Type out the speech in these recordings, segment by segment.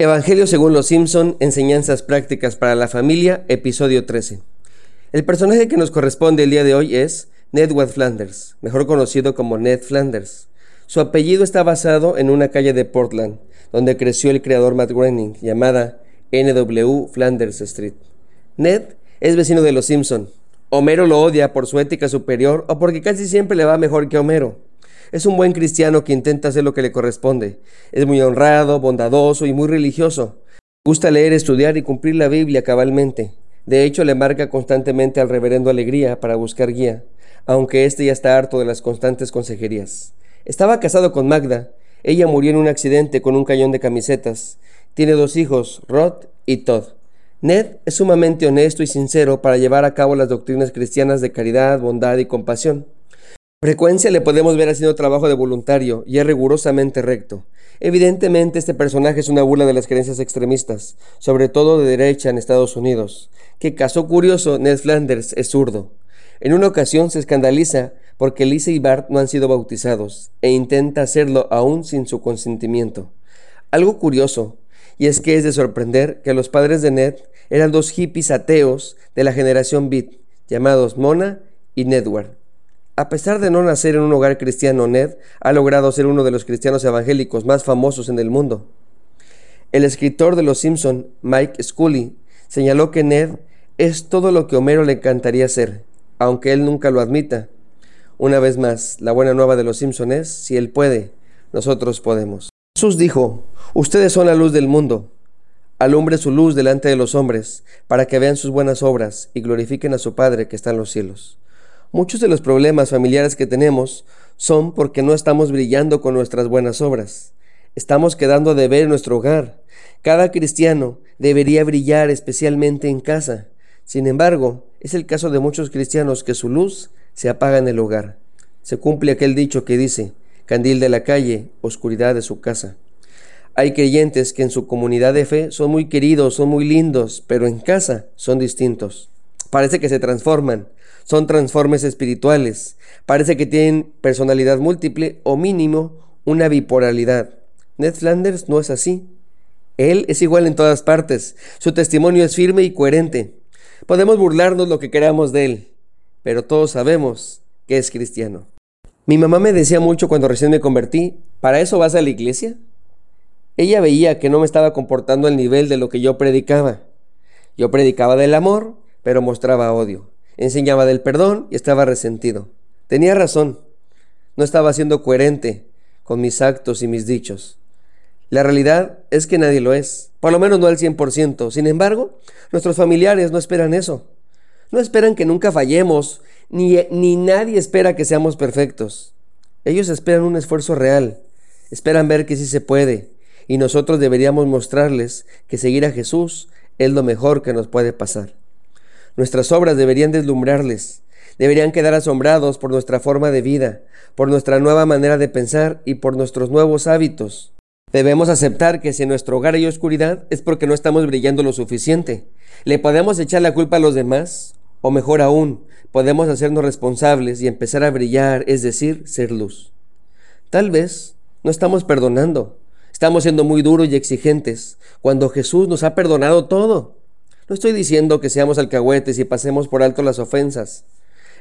Evangelio según los Simpson, Enseñanzas prácticas para la familia, episodio 13. El personaje que nos corresponde el día de hoy es Ned Flanders, mejor conocido como Ned Flanders. Su apellido está basado en una calle de Portland, donde creció el creador Matt Groening, llamada NW Flanders Street. Ned es vecino de los Simpson. Homero lo odia por su ética superior o porque casi siempre le va mejor que Homero. Es un buen cristiano que intenta hacer lo que le corresponde. Es muy honrado, bondadoso y muy religioso. Gusta leer, estudiar y cumplir la Biblia cabalmente. De hecho, le marca constantemente al reverendo Alegría para buscar guía, aunque éste ya está harto de las constantes consejerías. Estaba casado con Magda. Ella murió en un accidente con un cañón de camisetas. Tiene dos hijos, Rod y Todd. Ned es sumamente honesto y sincero para llevar a cabo las doctrinas cristianas de caridad, bondad y compasión frecuencia le podemos ver haciendo trabajo de voluntario y es rigurosamente recto. Evidentemente este personaje es una burla de las creencias extremistas, sobre todo de derecha en Estados Unidos. Qué caso curioso, Ned Flanders es zurdo. En una ocasión se escandaliza porque Lisa y Bart no han sido bautizados e intenta hacerlo aún sin su consentimiento. Algo curioso, y es que es de sorprender que los padres de Ned eran dos hippies ateos de la generación Beat, llamados Mona y Nedward. A pesar de no nacer en un hogar cristiano, Ned ha logrado ser uno de los cristianos evangélicos más famosos en el mundo. El escritor de Los Simpson, Mike Scully, señaló que Ned es todo lo que Homero le encantaría ser, aunque él nunca lo admita. Una vez más, la buena nueva de Los Simpson es, si él puede, nosotros podemos. Jesús dijo, ustedes son la luz del mundo. Alumbre su luz delante de los hombres, para que vean sus buenas obras y glorifiquen a su Padre que está en los cielos. Muchos de los problemas familiares que tenemos son porque no estamos brillando con nuestras buenas obras. Estamos quedando de ver nuestro hogar. Cada cristiano debería brillar especialmente en casa. Sin embargo, es el caso de muchos cristianos que su luz se apaga en el hogar. Se cumple aquel dicho que dice, candil de la calle, oscuridad de su casa. Hay creyentes que en su comunidad de fe son muy queridos, son muy lindos, pero en casa son distintos. Parece que se transforman, son transformes espirituales. Parece que tienen personalidad múltiple o mínimo una bipolaridad. Ned Flanders no es así. Él es igual en todas partes. Su testimonio es firme y coherente. Podemos burlarnos lo que queramos de él, pero todos sabemos que es cristiano. Mi mamá me decía mucho cuando recién me convertí, ¿para eso vas a la iglesia? Ella veía que no me estaba comportando al nivel de lo que yo predicaba. Yo predicaba del amor, pero mostraba odio enseñaba del perdón y estaba resentido. Tenía razón, no estaba siendo coherente con mis actos y mis dichos. La realidad es que nadie lo es, por lo menos no al 100%. Sin embargo, nuestros familiares no esperan eso. No esperan que nunca fallemos, ni, ni nadie espera que seamos perfectos. Ellos esperan un esfuerzo real, esperan ver que sí se puede, y nosotros deberíamos mostrarles que seguir a Jesús es lo mejor que nos puede pasar. Nuestras obras deberían deslumbrarles, deberían quedar asombrados por nuestra forma de vida, por nuestra nueva manera de pensar y por nuestros nuevos hábitos. Debemos aceptar que si en nuestro hogar hay oscuridad es porque no estamos brillando lo suficiente. ¿Le podemos echar la culpa a los demás? O mejor aún, podemos hacernos responsables y empezar a brillar, es decir, ser luz. Tal vez no estamos perdonando, estamos siendo muy duros y exigentes, cuando Jesús nos ha perdonado todo. No estoy diciendo que seamos alcahuetes y pasemos por alto las ofensas.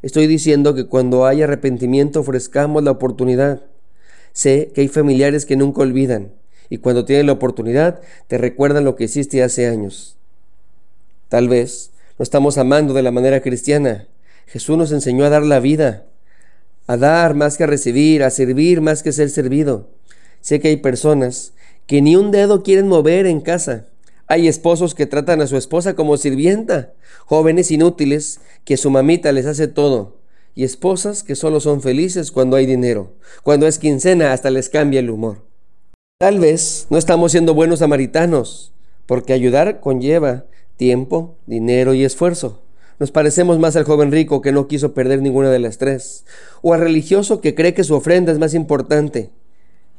Estoy diciendo que cuando hay arrepentimiento ofrezcamos la oportunidad. Sé que hay familiares que nunca olvidan y cuando tienen la oportunidad te recuerdan lo que hiciste hace años. Tal vez no estamos amando de la manera cristiana. Jesús nos enseñó a dar la vida, a dar más que a recibir, a servir más que ser servido. Sé que hay personas que ni un dedo quieren mover en casa hay esposos que tratan a su esposa como sirvienta, jóvenes inútiles que su mamita les hace todo, y esposas que solo son felices cuando hay dinero, cuando es quincena hasta les cambia el humor. Tal vez no estamos siendo buenos samaritanos, porque ayudar conlleva tiempo, dinero y esfuerzo. Nos parecemos más al joven rico que no quiso perder ninguna de las tres, o al religioso que cree que su ofrenda es más importante.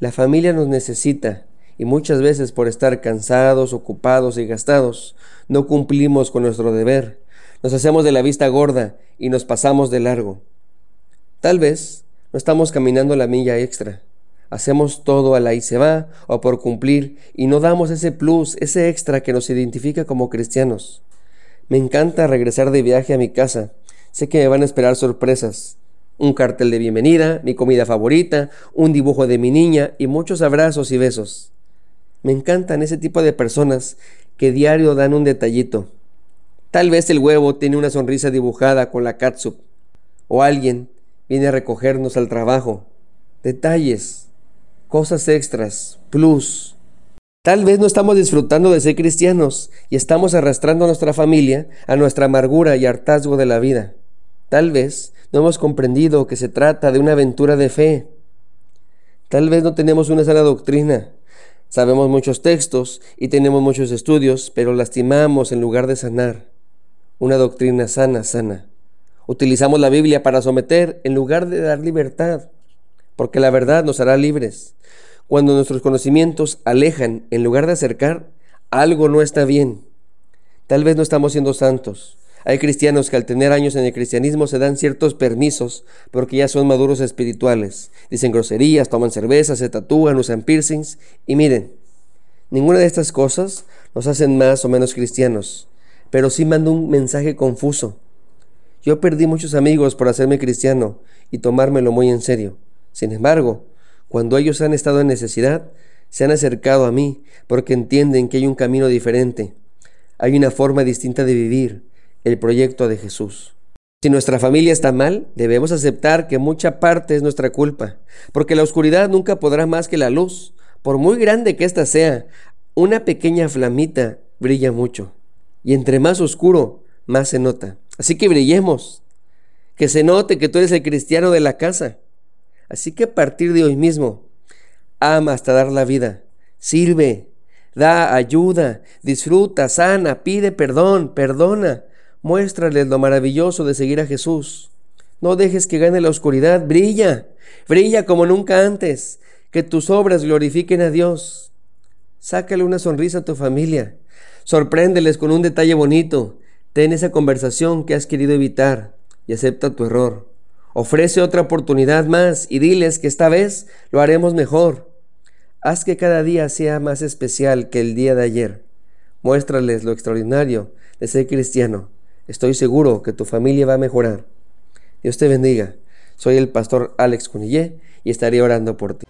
La familia nos necesita, y muchas veces por estar cansados, ocupados y gastados, no cumplimos con nuestro deber. Nos hacemos de la vista gorda y nos pasamos de largo. Tal vez no estamos caminando la milla extra. Hacemos todo a la y se va o por cumplir y no damos ese plus, ese extra que nos identifica como cristianos. Me encanta regresar de viaje a mi casa. Sé que me van a esperar sorpresas. Un cartel de bienvenida, mi comida favorita, un dibujo de mi niña y muchos abrazos y besos. Me encantan ese tipo de personas que diario dan un detallito. Tal vez el huevo tiene una sonrisa dibujada con la catsup. O alguien viene a recogernos al trabajo. Detalles cosas extras, plus. Tal vez no estamos disfrutando de ser cristianos y estamos arrastrando a nuestra familia a nuestra amargura y hartazgo de la vida. Tal vez no hemos comprendido que se trata de una aventura de fe. Tal vez no tenemos una sana doctrina. Sabemos muchos textos y tenemos muchos estudios, pero lastimamos en lugar de sanar. Una doctrina sana, sana. Utilizamos la Biblia para someter en lugar de dar libertad porque la verdad nos hará libres. Cuando nuestros conocimientos alejan en lugar de acercar, algo no está bien. Tal vez no estamos siendo santos. Hay cristianos que al tener años en el cristianismo se dan ciertos permisos porque ya son maduros espirituales. Dicen groserías, toman cerveza, se tatúan, usan piercings. Y miren, ninguna de estas cosas nos hacen más o menos cristianos, pero sí manda un mensaje confuso. Yo perdí muchos amigos por hacerme cristiano y tomármelo muy en serio. Sin embargo, cuando ellos han estado en necesidad, se han acercado a mí porque entienden que hay un camino diferente, hay una forma distinta de vivir el proyecto de Jesús. Si nuestra familia está mal, debemos aceptar que mucha parte es nuestra culpa, porque la oscuridad nunca podrá más que la luz. Por muy grande que ésta sea, una pequeña flamita brilla mucho, y entre más oscuro, más se nota. Así que brillemos, que se note que tú eres el cristiano de la casa, Así que a partir de hoy mismo, ama hasta dar la vida, sirve, da ayuda, disfruta, sana, pide perdón, perdona, muéstrales lo maravilloso de seguir a Jesús. No dejes que gane la oscuridad, brilla, brilla como nunca antes, que tus obras glorifiquen a Dios. Sácale una sonrisa a tu familia, sorpréndeles con un detalle bonito, ten esa conversación que has querido evitar y acepta tu error. Ofrece otra oportunidad más y diles que esta vez lo haremos mejor. Haz que cada día sea más especial que el día de ayer. Muéstrales lo extraordinario de ser cristiano. Estoy seguro que tu familia va a mejorar. Dios te bendiga. Soy el pastor Alex Cunillé y estaré orando por ti.